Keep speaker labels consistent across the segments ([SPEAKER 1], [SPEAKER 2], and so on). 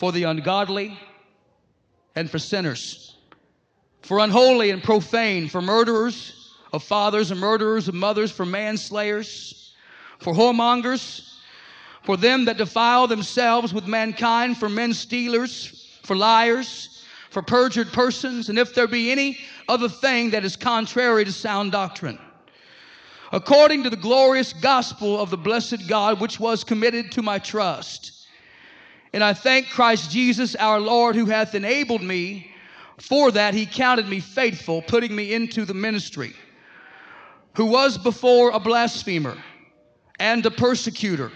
[SPEAKER 1] for the ungodly, and for sinners, for unholy and profane, for murderers of fathers and murderers of mothers, for manslayers, for whoremongers, for them that defile themselves with mankind, for men stealers, for liars, for perjured persons, and if there be any other thing that is contrary to sound doctrine. According to the glorious gospel of the blessed God, which was committed to my trust. And I thank Christ Jesus our Lord, who hath enabled me. For that he counted me faithful, putting me into the ministry, who was before a blasphemer and a persecutor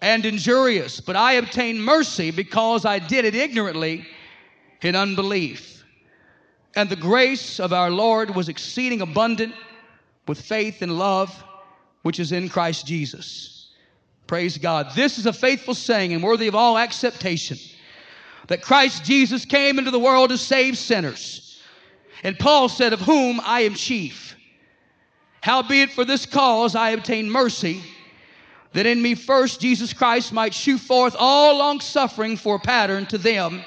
[SPEAKER 1] and injurious, but I obtained mercy because I did it ignorantly in unbelief. And the grace of our Lord was exceeding abundant with faith and love, which is in Christ Jesus. Praise God. This is a faithful saying and worthy of all acceptation that Christ Jesus came into the world to save sinners. And Paul said, Of whom I am chief. Howbeit for this cause I obtained mercy, that in me first Jesus Christ might shew forth all long suffering for a pattern to them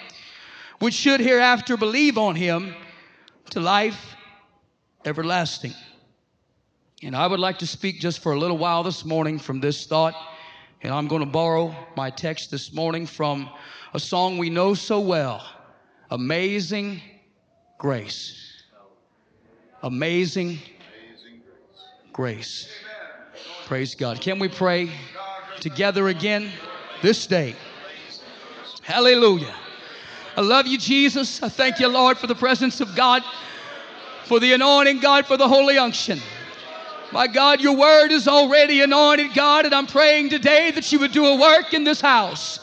[SPEAKER 1] which should hereafter believe on him to life everlasting. And I would like to speak just for a little while this morning from this thought. And I'm going to borrow my text this morning from a song we know so well Amazing Grace. Amazing Grace. Praise God. Can we pray together again this day? Hallelujah. I love you, Jesus. I thank you, Lord, for the presence of God, for the anointing, God, for the holy unction. My God, your word is already anointed, God, and I'm praying today that you would do a work in this house.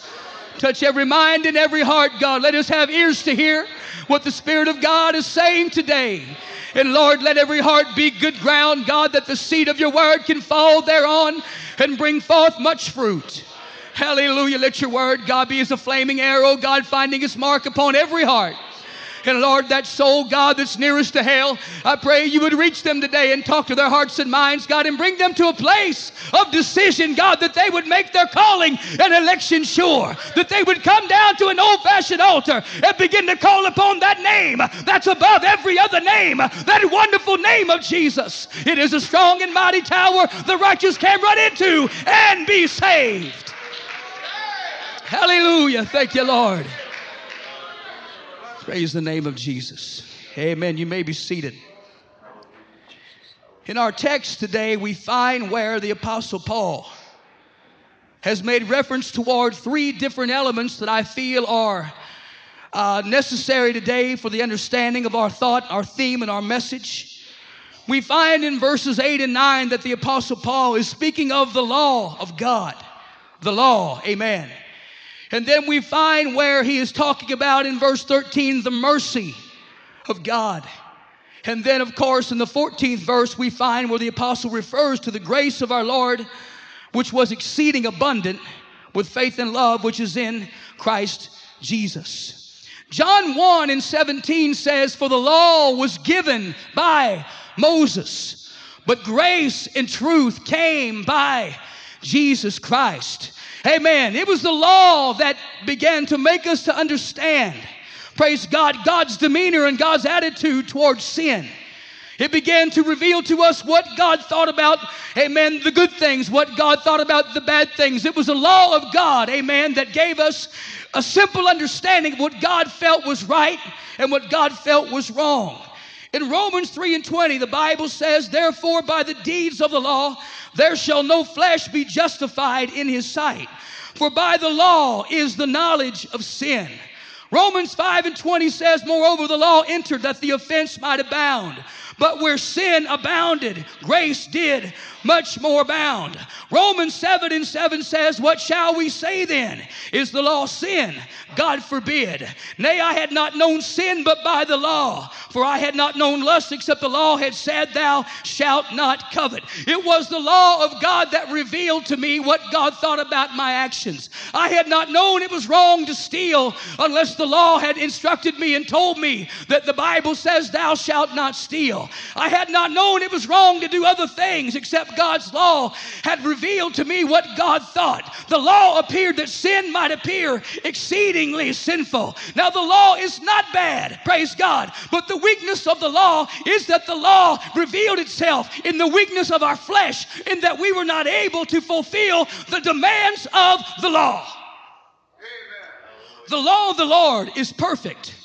[SPEAKER 1] Touch every mind and every heart, God. Let us have ears to hear what the Spirit of God is saying today. And Lord, let every heart be good ground, God, that the seed of your word can fall thereon and bring forth much fruit. Hallelujah. Let your word, God, be as a flaming arrow, God, finding its mark upon every heart. And Lord, that soul, God, that's nearest to hell, I pray you would reach them today and talk to their hearts and minds, God, and bring them to a place of decision, God, that they would make their calling and election sure. That they would come down to an old fashioned altar and begin to call upon that name that's above every other name, that wonderful name of Jesus. It is a strong and mighty tower the righteous can run into and be saved. Hallelujah. Thank you, Lord. Praise the name of Jesus. Amen. You may be seated. In our text today, we find where the Apostle Paul has made reference toward three different elements that I feel are uh, necessary today for the understanding of our thought, our theme, and our message. We find in verses 8 and 9 that the Apostle Paul is speaking of the law of God. The law, amen. And then we find where he is talking about in verse 13 the mercy of God. And then, of course, in the 14th verse, we find where the apostle refers to the grace of our Lord, which was exceeding abundant with faith and love, which is in Christ Jesus. John 1 and 17 says, For the law was given by Moses, but grace and truth came by Jesus Christ. Amen. It was the law that began to make us to understand, praise God, God's demeanor and God's attitude towards sin. It began to reveal to us what God thought about, amen, the good things, what God thought about the bad things. It was a law of God, amen, that gave us a simple understanding of what God felt was right and what God felt was wrong. In Romans 3 and 20, the Bible says, Therefore, by the deeds of the law, there shall no flesh be justified in his sight. For by the law is the knowledge of sin. Romans 5 and 20 says, Moreover, the law entered that the offense might abound. But where sin abounded, grace did much more abound. Romans 7 and 7 says, What shall we say then? Is the law sin? God forbid. Nay, I had not known sin but by the law, for I had not known lust except the law had said, Thou shalt not covet. It was the law of God that revealed to me what God thought about my actions. I had not known it was wrong to steal unless the law had instructed me and told me that the Bible says, Thou shalt not steal. I had not known it was wrong to do other things except God's law had revealed to me what God thought. The law appeared that sin might appear exceedingly sinful. Now, the law is not bad, praise God, but the weakness of the law is that the law revealed itself in the weakness of our flesh, in that we were not able to fulfill the demands of the law. The law of the Lord is perfect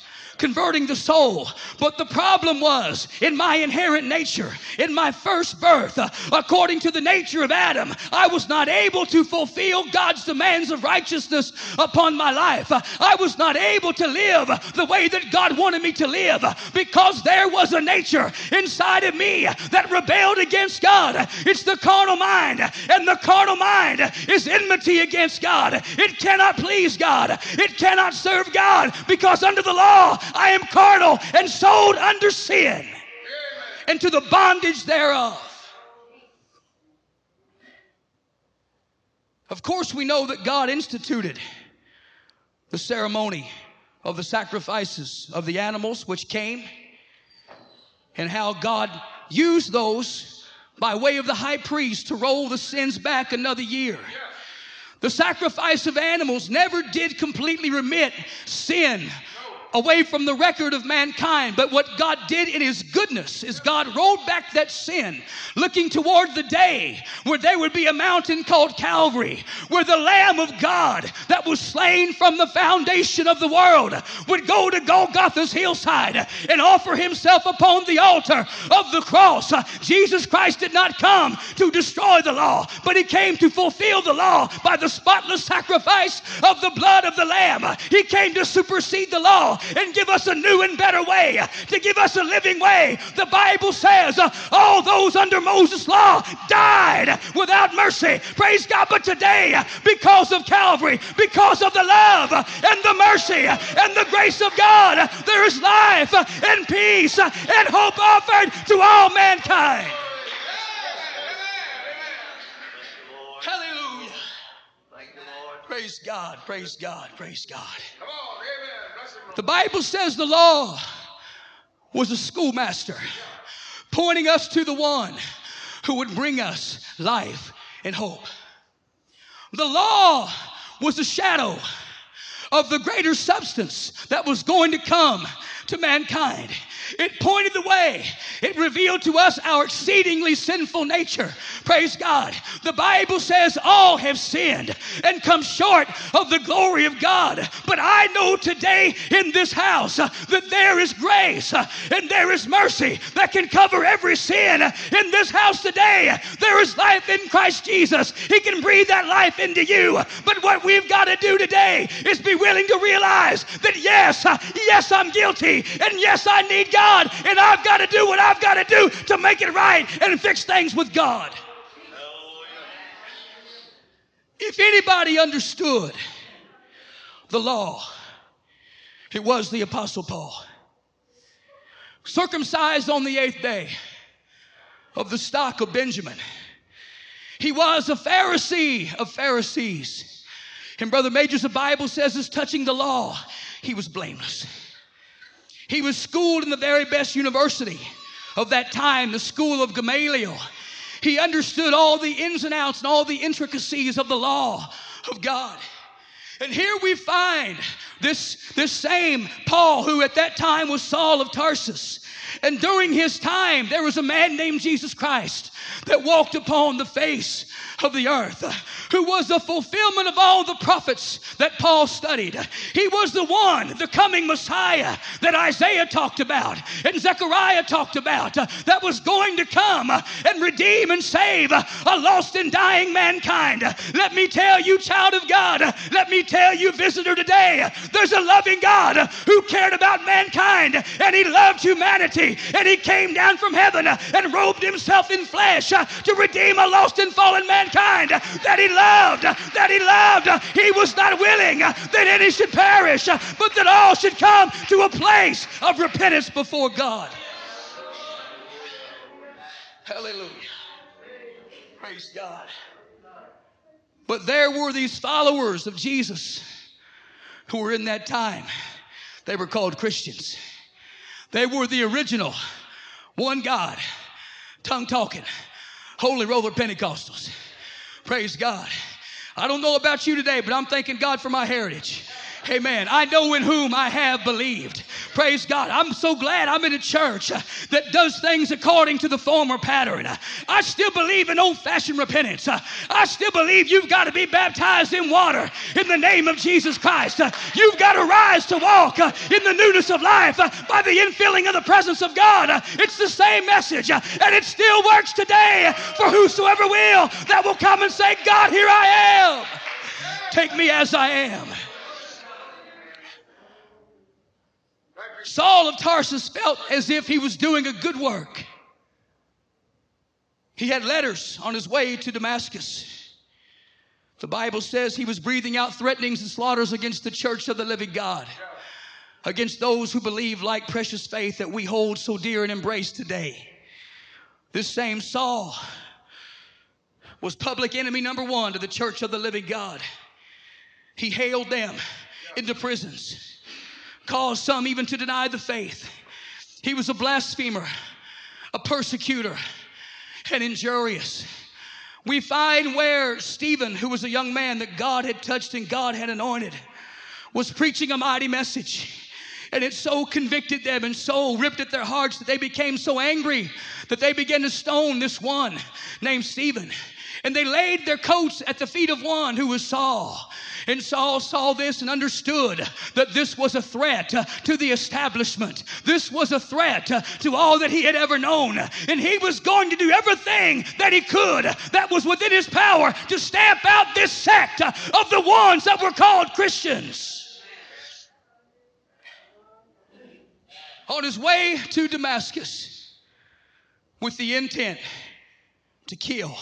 [SPEAKER 1] converting the soul. But the problem was in my inherent nature, in my first birth, uh, according to the nature of Adam, I was not able to fulfill God's demands of righteousness upon my life. Uh, I was not able to live the way that God wanted me to live because there was a nature inside of me that rebelled against God. It's the carnal mind, and the carnal mind is enmity against God. It cannot please God, it cannot serve God because under the law, I am carnal and sold under sin and to the bondage thereof. Of course, we know that God instituted the ceremony of the sacrifices of the animals which came and how God used those by way of the high priest to roll the sins back another year. The sacrifice of animals never did completely remit sin away from the record of mankind. But what God did in His goodness is God rolled back that sin, looking toward the day where there would be a mountain called Calvary, where the Lamb of God that was slain from the foundation of the world would go to Golgotha's hillside and offer Himself upon the altar of the cross. Jesus Christ did not come to destroy the law, but He came to fulfill the law by the spotless sacrifice of the blood of the Lamb. He came to supersede the law and give us a new and better way, to give us a living way. The Bible says uh, all those under Moses' law died without mercy. Praise God. But today, because of Calvary, because of the love and the mercy and the grace of God, there is life and peace and hope offered to all mankind. Hallelujah. Praise God, praise God, praise God. The Bible says the law was a schoolmaster pointing us to the one who would bring us life and hope. The law was a shadow of the greater substance that was going to come to mankind. It pointed the way. It revealed to us our exceedingly sinful nature. Praise God. The Bible says all have sinned and come short of the glory of God. But I know today in this house that there is grace and there is mercy that can cover every sin in this house today. There is life in Christ Jesus. He can breathe that life into you. But what we've got to do today is be willing to realize that yes, yes, I'm guilty and yes, I need God. God, and I've got to do what I've got to do to make it right and fix things with God. If anybody understood the law, it was the Apostle Paul. Circumcised on the eighth day of the stock of Benjamin. He was a Pharisee of Pharisees. And Brother Majors, the Bible says, is touching the law, he was blameless. He was schooled in the very best university of that time, the school of Gamaliel. He understood all the ins and outs and all the intricacies of the law of God. And here we find this, this same Paul, who at that time was Saul of Tarsus. And during his time, there was a man named Jesus Christ that walked upon the face of the earth, who was the fulfillment of all the prophets that Paul studied. He was the one, the coming Messiah that Isaiah talked about and Zechariah talked about, that was going to come and redeem and save a lost and dying mankind. Let me tell you, child of God, let me tell you, visitor today, there's a loving God who cared about mankind and he loved humanity and he came down from heaven and robed himself in flesh to redeem a lost and fallen mankind that he loved, that he loved. He was not willing that any should perish, but that all should come to a place of repentance before God. Hallelujah. Praise God. But there were these followers of Jesus who were in that time. They were called Christians. They were the original one God, tongue talking, holy roller Pentecostals. Praise God. I don't know about you today, but I'm thanking God for my heritage. Amen. I know in whom I have believed. Praise God. I'm so glad I'm in a church that does things according to the former pattern. I still believe in old fashioned repentance. I still believe you've got to be baptized in water in the name of Jesus Christ. You've got to rise to walk in the newness of life by the infilling of the presence of God. It's the same message and it still works today for whosoever will that will come and say, God, here I am. Take me as I am. Saul of Tarsus felt as if he was doing a good work. He had letters on his way to Damascus. The Bible says he was breathing out threatenings and slaughters against the church of the living God, against those who believe like precious faith that we hold so dear and embrace today. This same Saul was public enemy number one to the church of the living God. He hailed them into prisons caused some even to deny the faith. He was a blasphemer, a persecutor, and injurious. We find where Stephen, who was a young man that God had touched and God had anointed, was preaching a mighty message. And it so convicted them and so ripped at their hearts that they became so angry that they began to stone this one named Stephen. And they laid their coats at the feet of one who was Saul. And Saul saw this and understood that this was a threat to the establishment. This was a threat to all that he had ever known. And he was going to do everything that he could that was within his power to stamp out this sect of the ones that were called Christians. On his way to Damascus with the intent to kill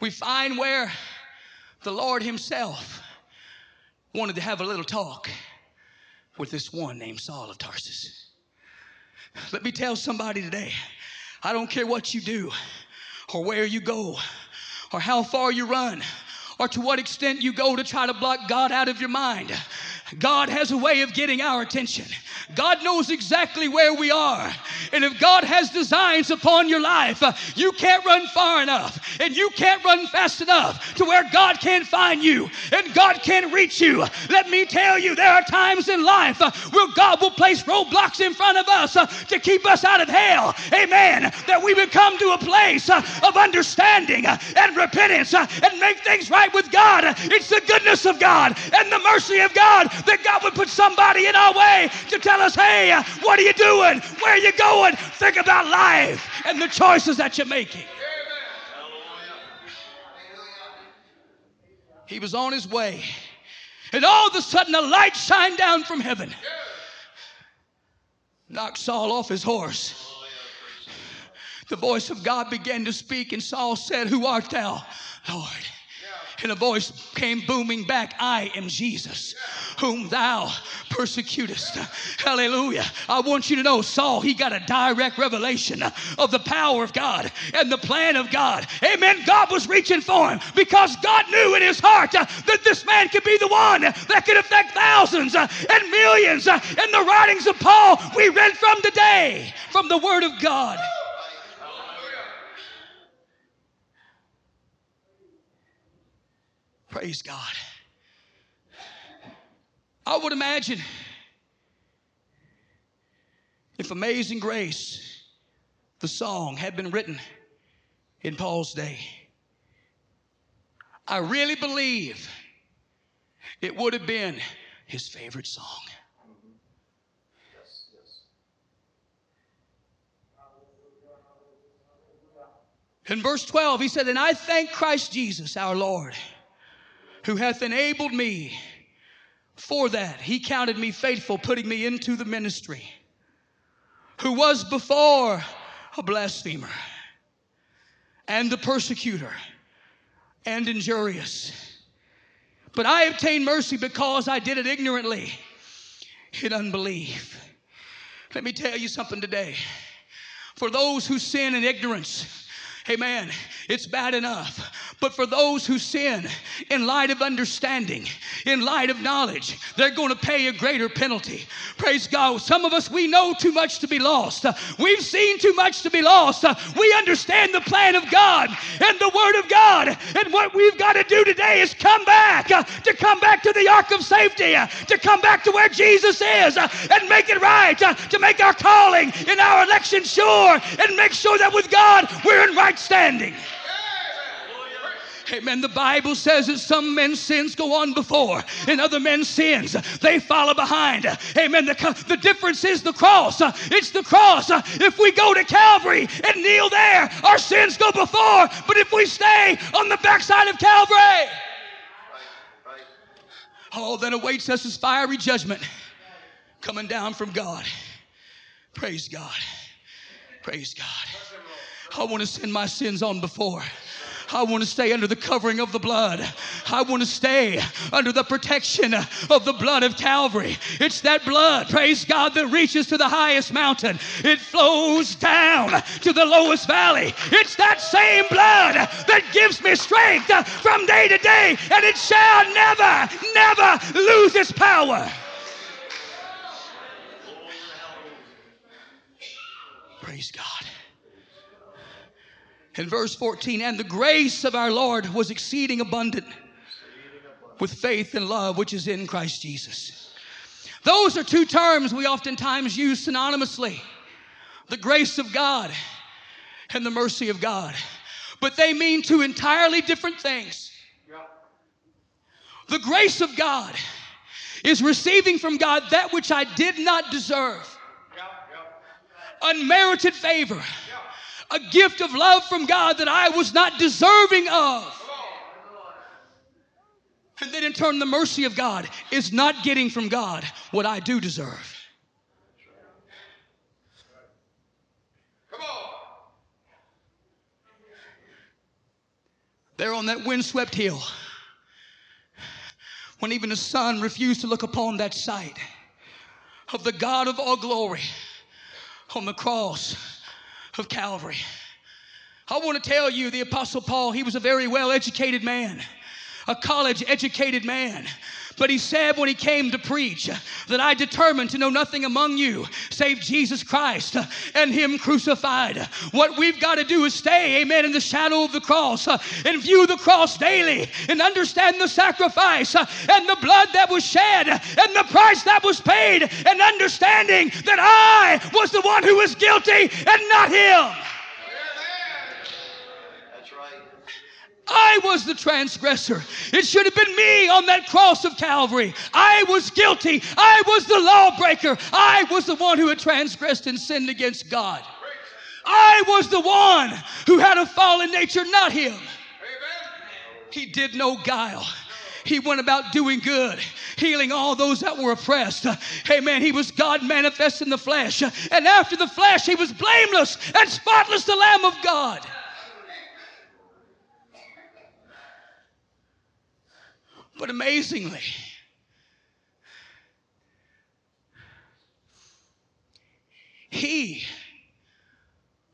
[SPEAKER 1] we find where the Lord Himself wanted to have a little talk with this one named Saul of Tarsus. Let me tell somebody today I don't care what you do, or where you go, or how far you run, or to what extent you go to try to block God out of your mind. God has a way of getting our attention. God knows exactly where we are. And if God has designs upon your life, uh, you can't run far enough and you can't run fast enough to where God can't find you and God can't reach you. Let me tell you, there are times in life uh, where God will place roadblocks in front of us uh, to keep us out of hell. Amen. That we would come to a place of understanding and repentance and make things right with God. It's the goodness of God and the mercy of God that God would put somebody in our way to tell us, hey, what are you doing? Where are you going? Think about life and the choices that you're making. He was on his way, and all of a sudden a light shined down from heaven, knocked Saul off his horse. The voice of God began to speak, and Saul said, Who art thou, Lord? And a voice came booming back, I am Jesus, whom thou persecutest. Hallelujah. I want you to know Saul, he got a direct revelation of the power of God and the plan of God. Amen. God was reaching for him because God knew in his heart that this man could be the one that could affect thousands and millions. In the writings of Paul, we read from today from the Word of God. Praise God. I would imagine if Amazing Grace, the song, had been written in Paul's day, I really believe it would have been his favorite song. In verse 12, he said, And I thank Christ Jesus our Lord who hath enabled me for that. He counted me faithful, putting me into the ministry, who was before a blasphemer and the persecutor and injurious. But I obtained mercy because I did it ignorantly in unbelief. Let me tell you something today. For those who sin in ignorance, Amen. It's bad enough. But for those who sin in light of understanding, in light of knowledge, they're going to pay a greater penalty. Praise God. Some of us, we know too much to be lost. We've seen too much to be lost. We understand the plan of God and the Word of God. And what we've got to do today is come back, to come back to the ark of safety, to come back to where Jesus is and make it right, to make our calling and our election sure and make sure that with God we're in right standing. Amen. The Bible says that some men's sins go on before and other men's sins, they follow behind. Amen. The, the difference is the cross. It's the cross. If we go to Calvary and kneel there, our sins go before. But if we stay on the backside of Calvary, oh, all that awaits us is fiery judgment coming down from God. Praise God. Praise God. I want to send my sins on before. I want to stay under the covering of the blood. I want to stay under the protection of the blood of Calvary. It's that blood, praise God, that reaches to the highest mountain. It flows down to the lowest valley. It's that same blood that gives me strength from day to day, and it shall never, never lose its power. Praise God. In verse 14, and the grace of our Lord was exceeding abundant with faith and love which is in Christ Jesus. Those are two terms we oftentimes use synonymously the grace of God and the mercy of God. But they mean two entirely different things. The grace of God is receiving from God that which I did not deserve, unmerited favor a gift of love from God that I was not deserving of. And then in turn, the mercy of God is not getting from God what I do deserve. There on that windswept hill, when even the sun refused to look upon that sight of the God of all glory on the cross of Calvary. I want to tell you, the Apostle Paul, he was a very well educated man, a college educated man. But he said when he came to preach that I determined to know nothing among you save Jesus Christ and Him crucified. What we've got to do is stay, amen, in the shadow of the cross and view the cross daily and understand the sacrifice and the blood that was shed and the price that was paid and understanding that I was the one who was guilty and not Him. I was the transgressor. It should have been me on that cross of Calvary. I was guilty. I was the lawbreaker. I was the one who had transgressed and sinned against God. I was the one who had a fallen nature, not him. He did no guile. He went about doing good, healing all those that were oppressed. Amen. He was God manifest in the flesh. And after the flesh, he was blameless and spotless, the Lamb of God. But amazingly, he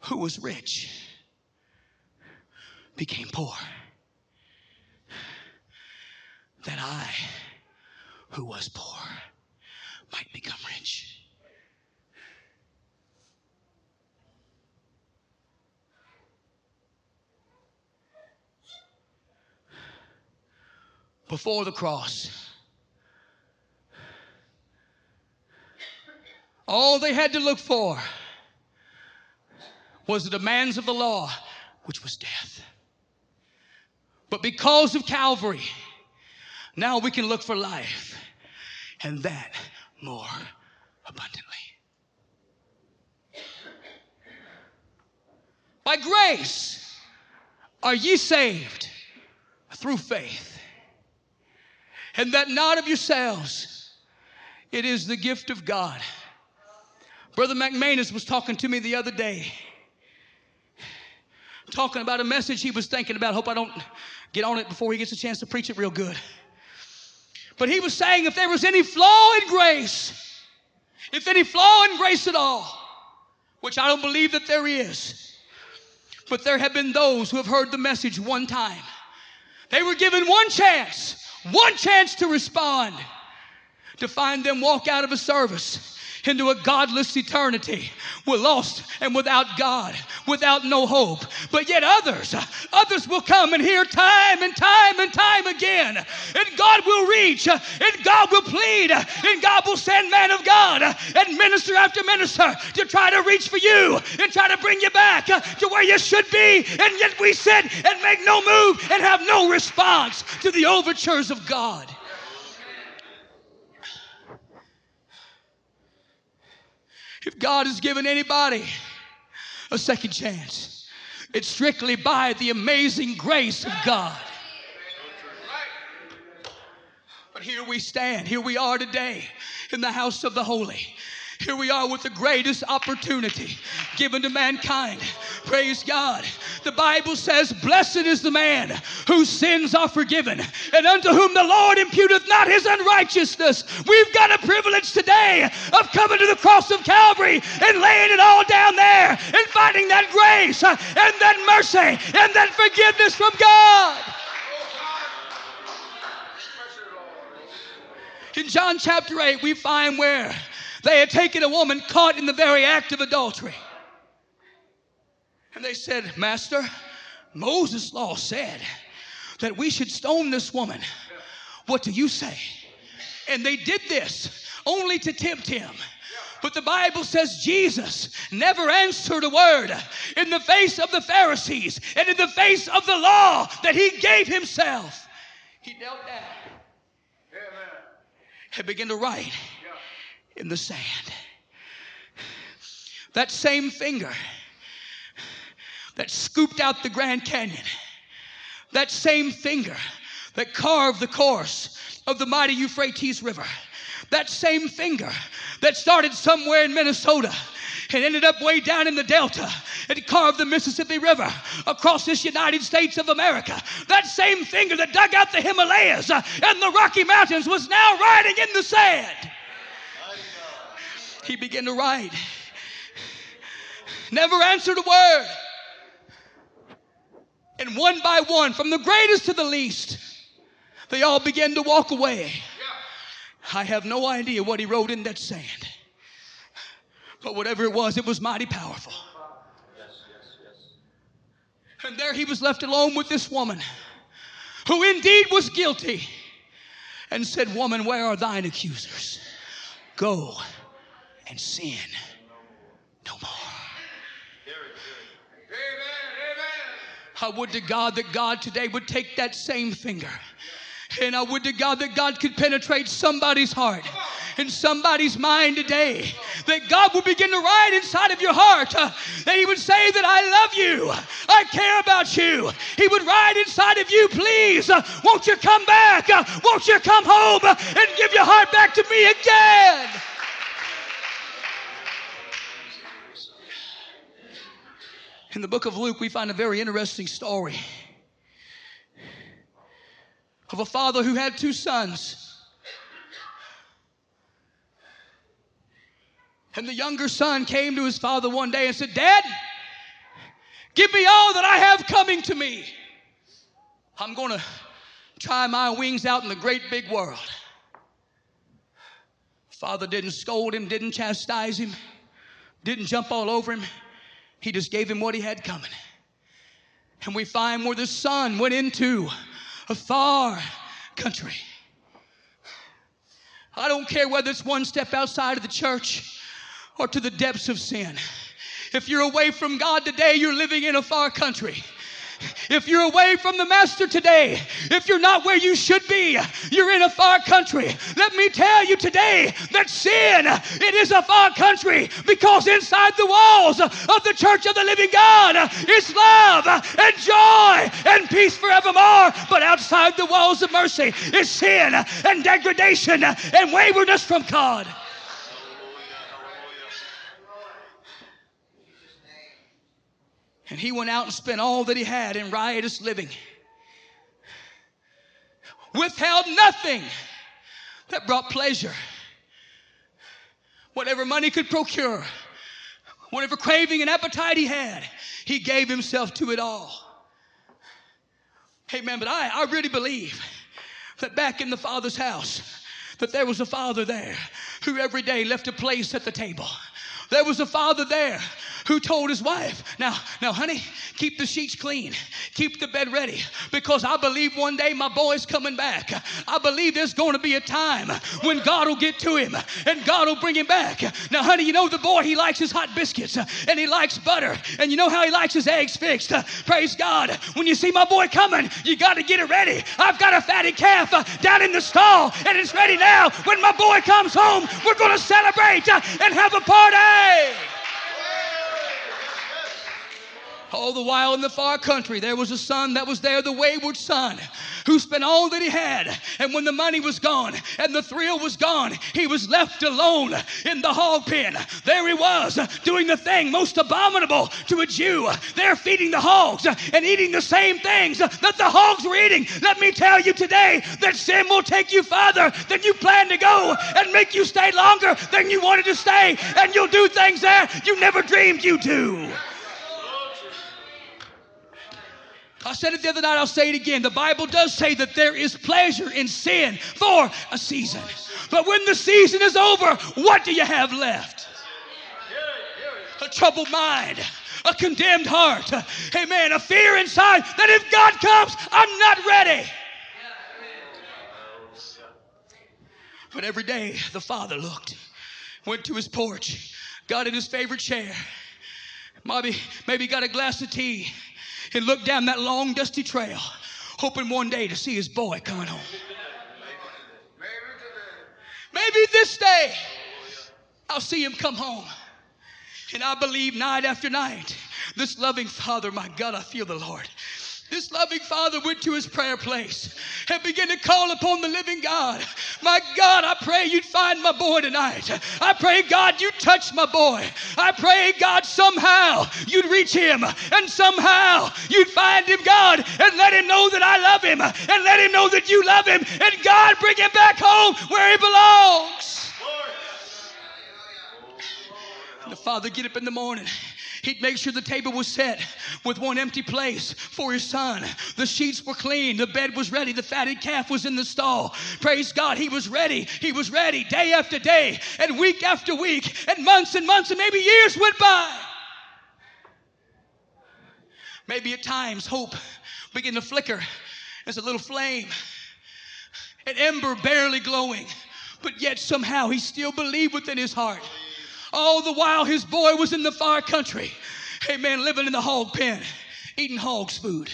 [SPEAKER 1] who was rich became poor, that I who was poor might become rich. Before the cross. All they had to look for was the demands of the law, which was death. But because of Calvary, now we can look for life, and that more abundantly. By grace are ye saved through faith and that not of yourselves. It is the gift of God. Brother McManus was talking to me the other day, talking about a message he was thinking about. Hope I don't get on it before he gets a chance to preach it real good. But he was saying if there was any flaw in grace, if any flaw in grace at all, which I don't believe that there is, but there have been those who have heard the message one time They were given one chance, one chance to respond, to find them walk out of a service into a godless eternity. We're lost and without God, without no hope. But yet others, others will come and hear time and time and time again. And God will reach, and God will plead, and God will send man of God and minister after minister to try to reach for you and try to bring you back to where you should be. And yet we sit and make no move and have no response to the overtures of God. If God has given anybody a second chance, it's strictly by the amazing grace of God. But here we stand, here we are today in the house of the holy. Here we are with the greatest opportunity given to mankind. Praise God. The Bible says, Blessed is the man whose sins are forgiven, and unto whom the Lord imputeth not his unrighteousness. We've got a privilege today of coming to the cross of Calvary and laying it all down there and finding that grace and that mercy and that forgiveness from God. In John chapter 8, we find where they had taken a woman caught in the very act of adultery. And they said, Master, Moses' law said that we should stone this woman. What do you say? And they did this only to tempt him. But the Bible says Jesus never answered a word in the face of the Pharisees and in the face of the law that he gave himself. He knelt down and began to write in the sand. That same finger that scooped out the Grand Canyon, that same finger that carved the course of the mighty Euphrates River, that same finger that started somewhere in Minnesota and ended up way down in the Delta and carved the Mississippi River across this United States of America. That same finger that dug out the Himalayas and the Rocky Mountains was now riding in the sand he began to write. Never answered a word. And one by one, from the greatest to the least, they all began to walk away. I have no idea what he wrote in that sand. But whatever it was, it was mighty powerful. And there he was left alone with this woman, who indeed was guilty, and said, Woman, where are thine accusers? Go and sin no more. I would to God that God today would take that same finger. And I would to God that God could penetrate somebody's heart and somebody's mind today. That God would begin to write inside of your heart. Uh, that He would say that I love you. I care about you. He would write inside of you, please, uh, won't you come back? Uh, won't you come home uh, and give your heart back to me again? In the book of Luke, we find a very interesting story of a father who had two sons. And the younger son came to his father one day and said, Dad, give me all that I have coming to me. I'm going to try my wings out in the great big world. Father didn't scold him, didn't chastise him, didn't jump all over him. He just gave him what he had coming. And we find where the son went into a far country. I don't care whether it's one step outside of the church or to the depths of sin. If you're away from God today, you're living in a far country. If you're away from the Master today, if you're not where you should be, you're in a far country. Let me tell you today that sin, it is a far country because inside the walls of the church of the living God is love and joy and peace forevermore. But outside the walls of mercy is sin and degradation and waywardness from God. And he went out and spent all that he had in riotous living. Withheld nothing that brought pleasure. Whatever money could procure, whatever craving and appetite he had, he gave himself to it all. Hey Amen. But I, I really believe that back in the Father's house, that there was a Father there who every day left a place at the table. There was a father there who told his wife, now, now, honey, keep the sheets clean, keep the bed ready, because I believe one day my boy's coming back. I believe there's going to be a time when God will get to him and God will bring him back. Now, honey, you know the boy, he likes his hot biscuits uh, and he likes butter, and you know how he likes his eggs fixed. Uh, praise God. When you see my boy coming, you got to get it ready. I've got a fatty calf uh, down in the stall, and it's ready now. When my boy comes home, we're going to celebrate and have a party. All the while in the far country, there was a son that was there, the wayward son, who spent all that he had. And when the money was gone and the thrill was gone, he was left alone in the hog pen. There he was, doing the thing most abominable to a Jew. They're feeding the hogs and eating the same things that the hogs were eating. Let me tell you today that sin will take you farther than you plan to go and make you stay longer than you wanted to stay. And you'll do things there you never dreamed you'd do. I said it the other night, I'll say it again. The Bible does say that there is pleasure in sin for a season. But when the season is over, what do you have left? A troubled mind, a condemned heart, amen, a fear inside that if God comes, I'm not ready. But every day the father looked, went to his porch, got in his favorite chair, maybe, maybe got a glass of tea and looked down that long, dusty trail, hoping one day to see his boy coming home. Maybe this day I'll see him come home. And I believe night after night, this loving Father, my God, I feel the Lord. This loving father went to his prayer place and began to call upon the living God. My God, I pray you'd find my boy tonight. I pray, God, you'd touch my boy. I pray, God, somehow you'd reach him and somehow you'd find him, God, and let him know that I love him and let him know that you love him. And God, bring him back home where he belongs. And the father get up in the morning He'd make sure the table was set with one empty place for his son. The sheets were clean. The bed was ready. The fatted calf was in the stall. Praise God. He was ready. He was ready day after day and week after week and months and months and maybe years went by. Maybe at times hope began to flicker as a little flame, an ember barely glowing, but yet somehow he still believed within his heart all the while his boy was in the far country. Amen. Living in the hog pen, eating hog's food.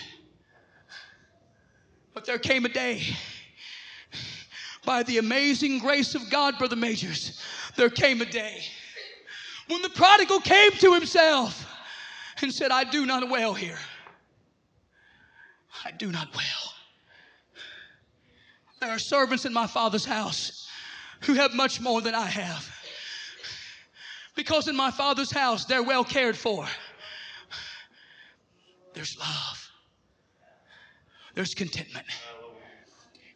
[SPEAKER 1] But there came a day, by the amazing grace of God, Brother Majors, there came a day when the prodigal came to himself and said, I do not well here. I do not well. There are servants in my father's house who have much more than I have. Because in my father's house, they're well cared for. There's love, there's contentment,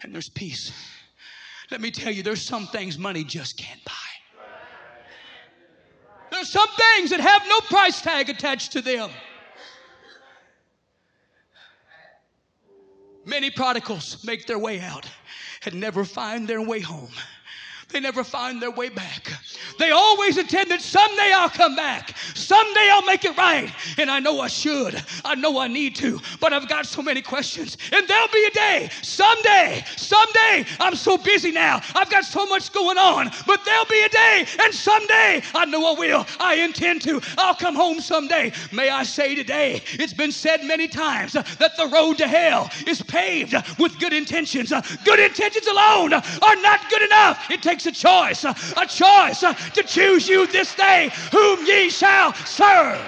[SPEAKER 1] and there's peace. Let me tell you, there's some things money just can't buy. There's some things that have no price tag attached to them. Many prodigals make their way out and never find their way home they never find their way back. They always intend that someday I'll come back. Someday I'll make it right. And I know I should. I know I need to. But I've got so many questions. And there'll be a day, someday, someday, I'm so busy now. I've got so much going on. But there'll be a day, and someday, I know I will. I intend to. I'll come home someday. May I say today, it's been said many times that the road to hell is paved with good intentions. Good intentions alone are not good enough. It takes makes a choice, a choice to choose you this day whom ye shall serve.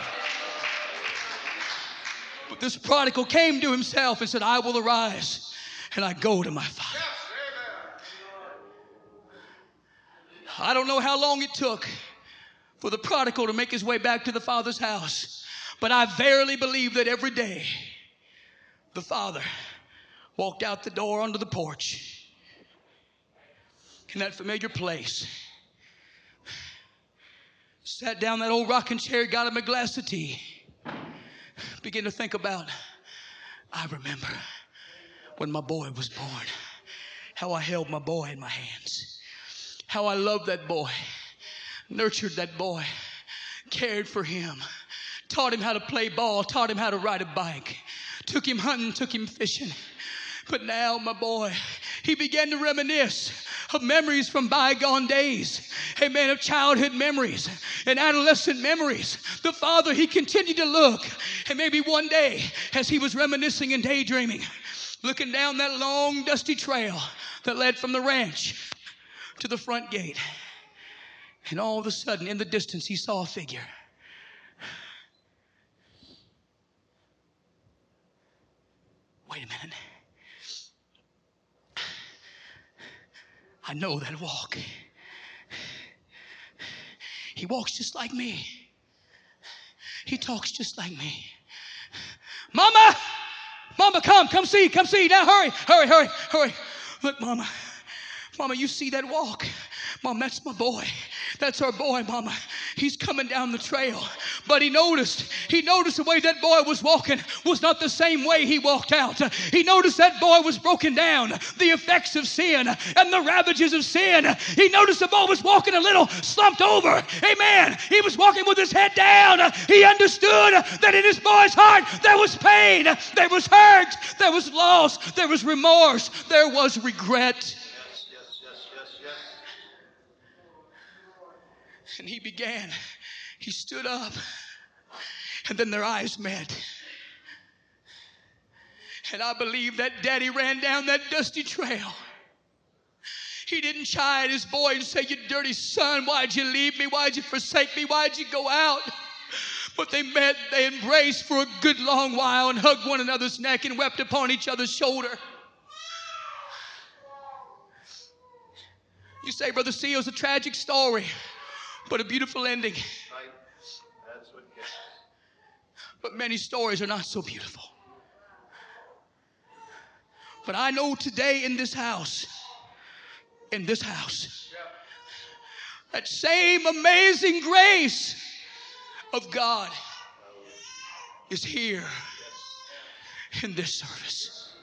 [SPEAKER 1] But this prodigal came to himself and said, I will arise and I go to my father. I don't know how long it took for the prodigal to make his way back to the father's house, but I verily believe that every day the father walked out the door onto the porch in that familiar place. Sat down that old rocking chair, got him a glass of tea. Begin to think about, I remember. when my boy was born. How I held my boy in my hands. How I loved that boy, nurtured that boy, cared for him, taught him how to play ball, taught him how to ride a bike, took him hunting, took him fishing. But now, my boy, he began to reminisce of memories from bygone days. Amen. Of childhood memories and adolescent memories. The father, he continued to look. And maybe one day, as he was reminiscing and daydreaming, looking down that long, dusty trail that led from the ranch to the front gate. And all of a sudden, in the distance, he saw a figure. Wait a minute. I know that walk. He walks just like me. He talks just like me. Mama! Mama, come, come see, come see. Now hurry, hurry, hurry, hurry. Look, Mama. Mama, you see that walk? Mom, that's my boy. That's our boy, Mama. He's coming down the trail. But he noticed, he noticed the way that boy was walking was not the same way he walked out. He noticed that boy was broken down, the effects of sin and the ravages of sin. He noticed the boy was walking a little slumped over. Amen. He was walking with his head down. He understood that in his boy's heart there was pain, there was hurt, there was loss, there was remorse, there was regret. And he began, he stood up, and then their eyes met. And I believe that daddy ran down that dusty trail. He didn't chide his boy and say, You dirty son, why'd you leave me? Why'd you forsake me? Why'd you go out? But they met, they embraced for a good long while and hugged one another's neck and wept upon each other's shoulder. You say, Brother Seal, it's a tragic story but a beautiful ending. But many stories are not so beautiful. But I know today in this house, in this house, that same amazing grace of God is here in this service.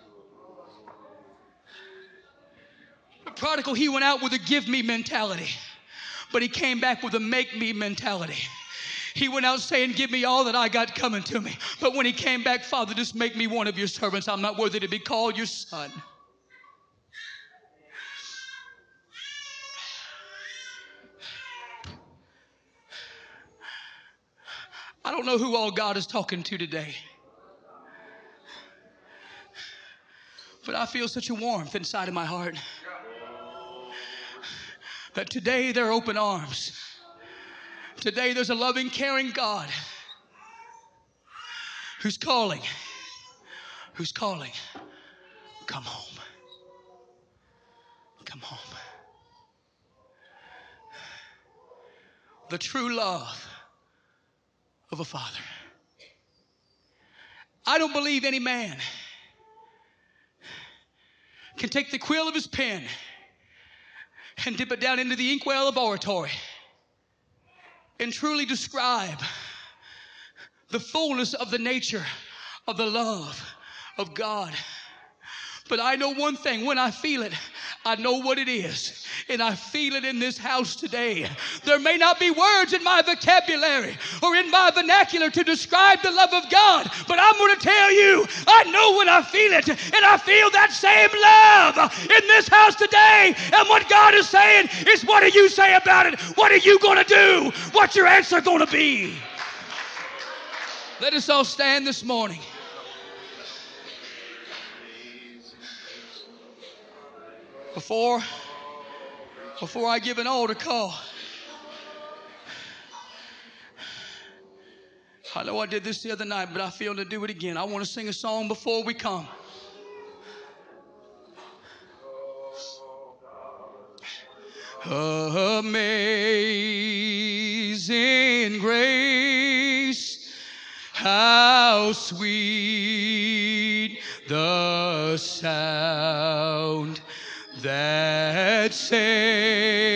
[SPEAKER 1] The prodigal, he went out with a give me mentality but he came back with a make me mentality. He went out saying, Give me all that I got coming to me. But when he came back, Father, just make me one of your servants. I'm not worthy to be called your son. I don't know who all God is talking to today. But I feel such a warmth inside of my heart that today they're open arms. Today there's a loving, caring God who's calling, who's calling, come home. Come home. The true love of a father. I don't believe any man can take the quill of his pen and dip it down into the inkwell of oratory and truly describe the fullness of the nature of the love of God. But I know one thing when I feel it, I know what it is. And I feel it in this house today. There may not be words in my vocabulary or in my vernacular to describe the love of God, but I'm going to tell you, I know when I feel it. And I feel that same love in this house today. And what God is saying is, what do you say about it? What are you going to do? What's your answer going to be? Let us all stand this morning. Before, before I give an altar call, I know I did this the other night, but I feel to do it again. I want to sing a song before we come. Amazing grace, how sweet the sound that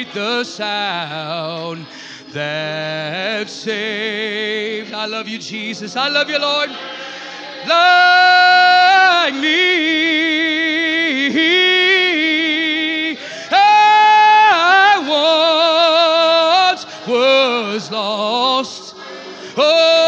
[SPEAKER 1] sweet the sound that saved. I love you, Jesus. I love you, Lord. Like me, I once was lost. Oh,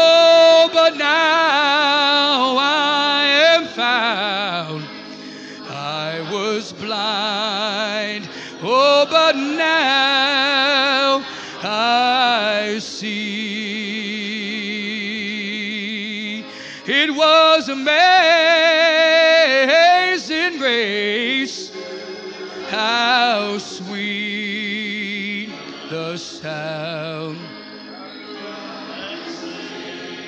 [SPEAKER 1] amazing grace. How sweet the sound.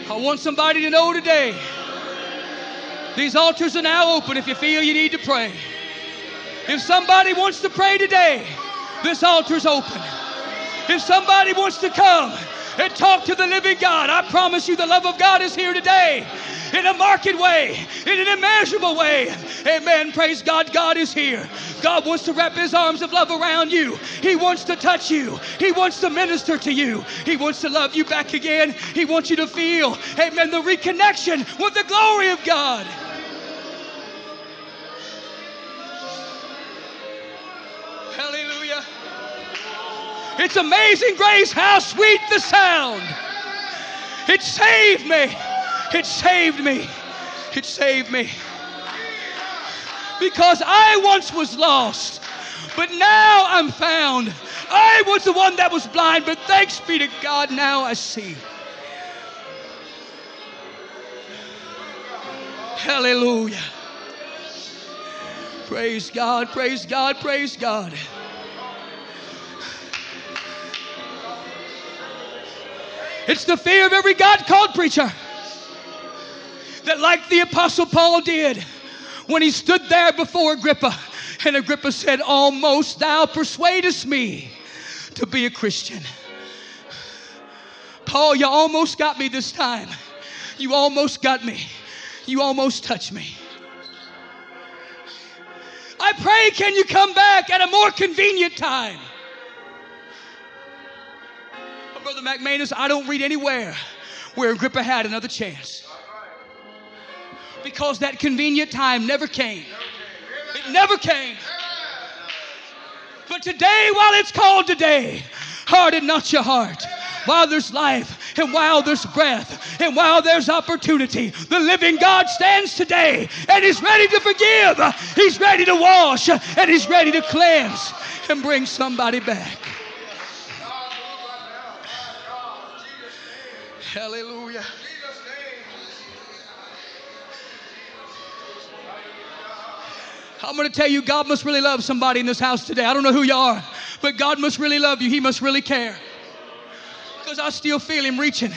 [SPEAKER 1] I want somebody to know today. These altars are now open if you feel you need to pray. If somebody wants to pray today, this altar's open. If somebody wants to come and talk to the living God, I promise you the love of God is here today in a marked way, in an immeasurable way. Amen. Praise God. God is here. God wants to wrap his arms of love around you. He wants to touch you. He wants to minister to you. He wants to love you back again. He wants you to feel, amen, the reconnection with the glory of God. It's amazing grace, how sweet the sound. It saved me. It saved me. It saved me. Because I once was lost, but now I'm found. I was the one that was blind, but thanks be to God, now I see. Hallelujah. Praise God, praise God, praise God. It's the fear of every God called preacher that, like the Apostle Paul did when he stood there before Agrippa, and Agrippa said, Almost thou persuadest me to be a Christian. Paul, you almost got me this time. You almost got me. You almost touched me. I pray, can you come back at a more convenient time? Brother McManus, I don't read anywhere where Agrippa had another chance. Because that convenient time never came. It never came. But today, while it's called today, harden not your heart. While there's life and while there's breath and while there's opportunity, the living God stands today and He's ready to forgive. He's ready to wash and He's ready to cleanse and bring somebody back. Hallelujah. I'm going to tell you, God must really love somebody in this house today. I don't know who you are, but God must really love you. He must really care. Because I still feel Him reaching.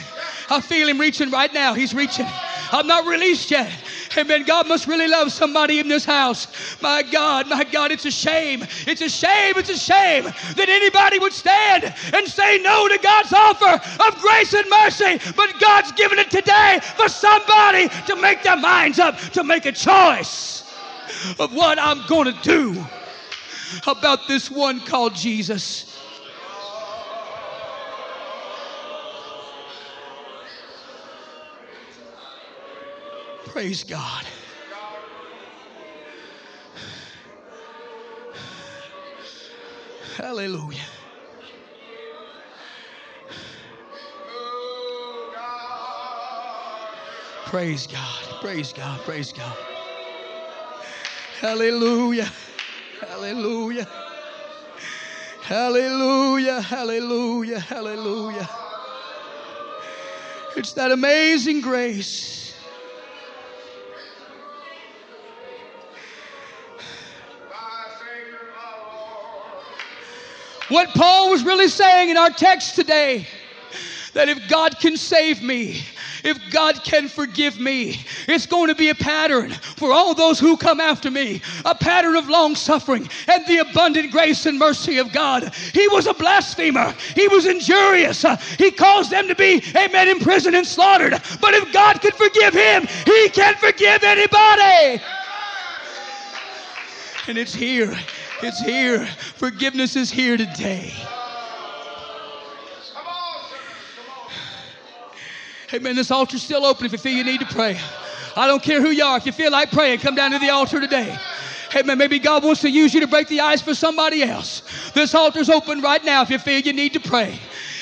[SPEAKER 1] I feel Him reaching right now. He's reaching. I'm not released yet. Amen. God must really love somebody in this house. My God, my God, it's a shame. It's a shame. It's a shame that anybody would stand and say no to God's offer of grace and mercy. But God's given it today for somebody to make their minds up, to make a choice of what I'm going to do about this one called Jesus. Praise God. Hallelujah. Praise God. Praise God. Praise God. Hallelujah. Hallelujah. Hallelujah. Hallelujah. Hallelujah. It's that amazing grace. What Paul was really saying in our text today that if God can save me, if God can forgive me, it's going to be a pattern for all those who come after me, a pattern of long suffering and the abundant grace and mercy of God. He was a blasphemer, he was injurious, he caused them to be, amen, imprisoned and slaughtered. But if God could forgive him, he can forgive anybody. And it's here. It's here. Forgiveness is here today. Come on, sir. Come. Amen. This altar's still open if you feel you need to pray. I don't care who you are. If you feel like praying, come down to the altar today. Hey Amen. Maybe God wants to use you to break the ice for somebody else. This altar's open right now if you feel you need to pray.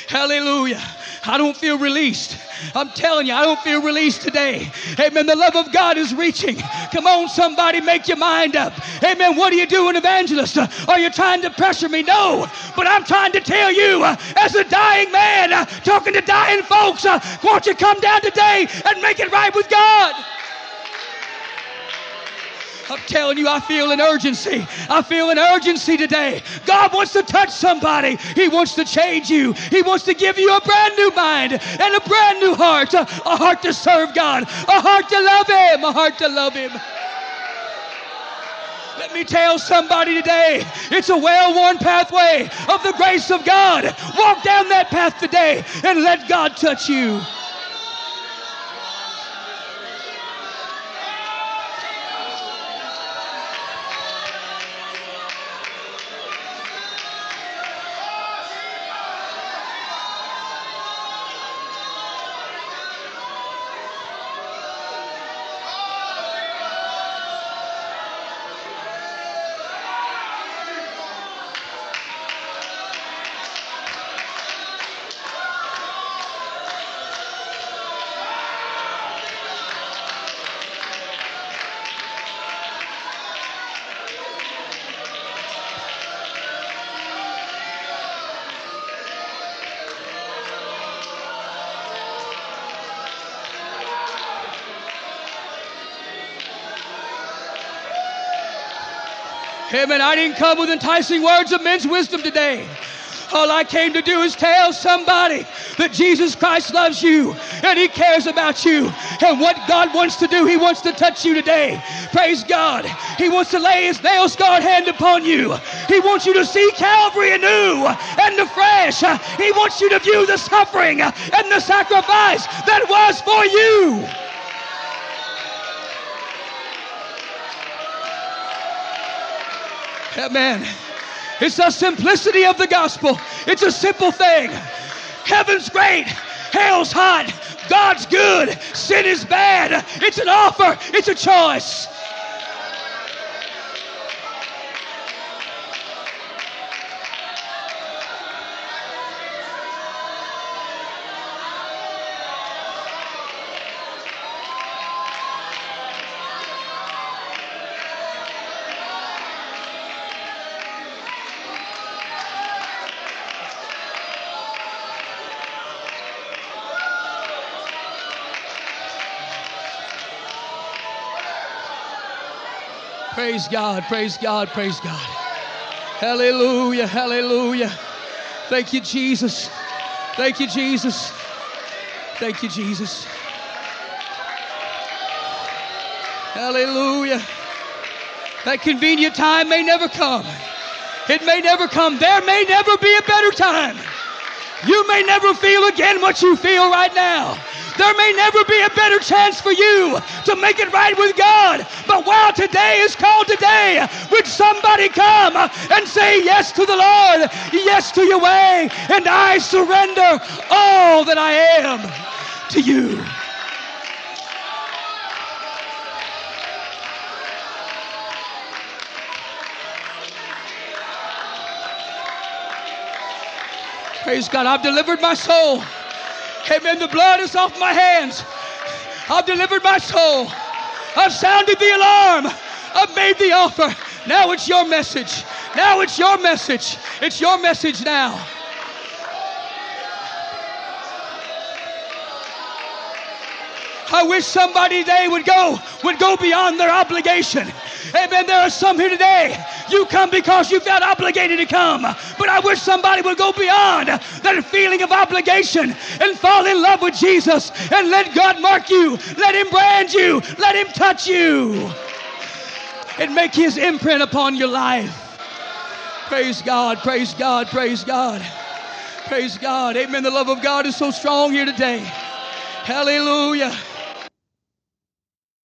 [SPEAKER 1] Hallelujah. I don't feel released. I'm telling you, I don't feel released today. Amen. The love of God is reaching. Come on, somebody, make your mind up. Amen. What are you doing, evangelist? Are you trying to pressure me? No. But I'm trying to tell you, as a dying man, uh, talking to dying folks, uh, won't you come down today and make it right with God? I'm telling you, I feel an urgency. I feel an urgency today. God wants to touch somebody. He wants to change you. He wants to give you a brand new mind and a brand new heart. A, heart to serve God, a heart to love Him, a heart to love Him. Let me tell somebody today, it's a well worn pathway of the grace of God. Walk down that path today and let God touch you. Amen. I didn't come with enticing words of men's wisdom today. All I came to do is tell somebody that Jesus Christ loves you and He cares about you. And what God wants to do, He wants to touch you today. Praise God. He wants to lay His nail scarred hand upon you. He wants you to see Calvary anew and afresh. He wants you to view the suffering and the sacrifice that was for you. Amen. It's the simplicity of the gospel. It's a simple thing. Heaven's great, hell's hot, God's good, sin is bad. It's an offer, it's a choice. Praise God, praise God, praise God. Hallelujah, hallelujah. Thank you, Jesus. Thank you, Jesus. Thank you, Jesus. Hallelujah. That convenient time may never come. It may never come. There may never be a better time. You may never feel again what you feel right now. There may never be a better chance for you to make it right with God. But while today is called today, would somebody come and say yes to the Lord, yes to your way, and I surrender all that I am to you. Praise God. I've delivered my soul. Amen. The blood is off my hands. I've delivered my soul. I've sounded the alarm. I've made the offer. Now it's your message. Now it's your message. It's your message now. I wish somebody today would go would go beyond their obligation Amen. There are some here today. You come because you felt obligated to come. But I wish somebody would go beyond that feeling of obligation and fall in love with Jesus and let God mark you. Let Him brand you. Let Him touch you. And make His imprint upon your life. Praise God, praise God, praise God. Praise God. Amen. The love of God is so strong here today. Hallelujah.